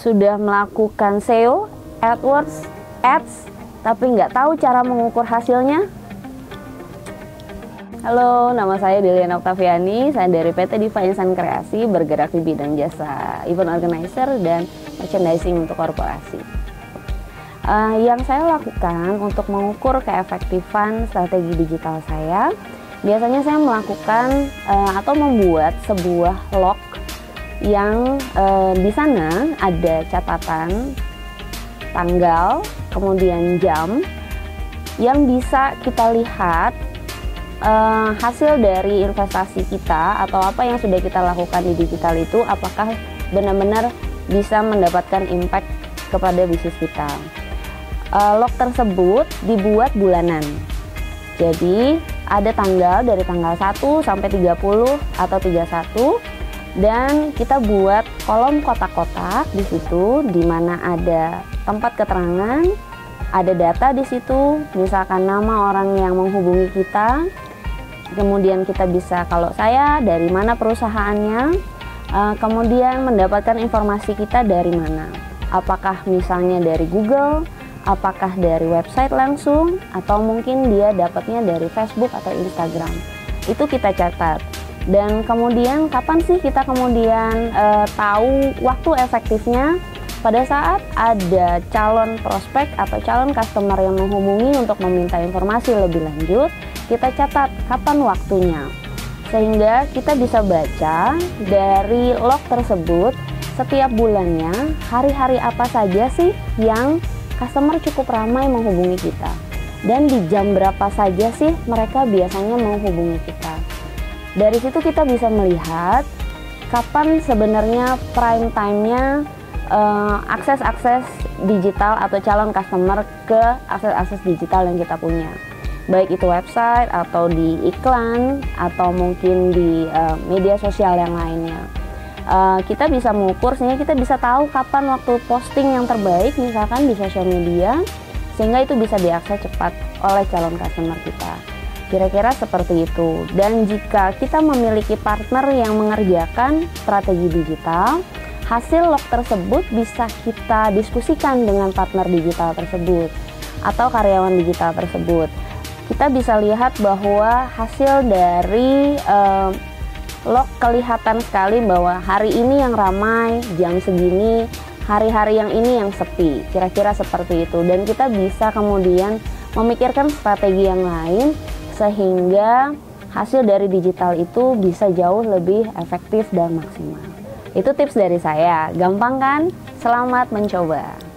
sudah melakukan SEO, AdWords, Ads, tapi nggak tahu cara mengukur hasilnya? Halo, nama saya Deliana Octaviani, saya dari PT Diva Insan Kreasi, bergerak di bidang jasa event organizer dan merchandising untuk korporasi. Uh, yang saya lakukan untuk mengukur keefektifan strategi digital saya, biasanya saya melakukan uh, atau membuat sebuah log yang uh, di sana ada catatan tanggal, kemudian jam yang bisa kita lihat uh, hasil dari investasi kita atau apa yang sudah kita lakukan di digital itu apakah benar-benar bisa mendapatkan impact kepada bisnis kita. Uh, log tersebut dibuat bulanan. Jadi ada tanggal dari tanggal 1 sampai 30 atau 31 dan kita buat kolom kotak-kotak di situ di mana ada tempat keterangan, ada data di situ, misalkan nama orang yang menghubungi kita. Kemudian kita bisa kalau saya dari mana perusahaannya, uh, kemudian mendapatkan informasi kita dari mana. Apakah misalnya dari Google, apakah dari website langsung atau mungkin dia dapatnya dari Facebook atau Instagram. Itu kita catat dan kemudian kapan sih kita kemudian e, tahu waktu efektifnya? Pada saat ada calon prospek atau calon customer yang menghubungi untuk meminta informasi lebih lanjut kita catat kapan waktunya. Sehingga kita bisa baca dari log tersebut setiap bulannya hari-hari apa saja sih yang customer cukup ramai menghubungi kita? Dan di jam berapa saja sih mereka biasanya menghubungi kita dari situ kita bisa melihat kapan sebenarnya prime time-nya uh, akses-akses digital atau calon customer ke akses-akses digital yang kita punya. Baik itu website atau di iklan atau mungkin di uh, media sosial yang lainnya. Uh, kita bisa mengukur sehingga kita bisa tahu kapan waktu posting yang terbaik misalkan di sosial media sehingga itu bisa diakses cepat oleh calon customer kita. Kira-kira seperti itu. Dan jika kita memiliki partner yang mengerjakan strategi digital, hasil log tersebut bisa kita diskusikan dengan partner digital tersebut atau karyawan digital tersebut. Kita bisa lihat bahwa hasil dari uh, log kelihatan sekali bahwa hari ini yang ramai, jam segini, hari-hari yang ini yang sepi. Kira-kira seperti itu. Dan kita bisa kemudian memikirkan strategi yang lain sehingga hasil dari digital itu bisa jauh lebih efektif dan maksimal. Itu tips dari saya. Gampang kan? Selamat mencoba.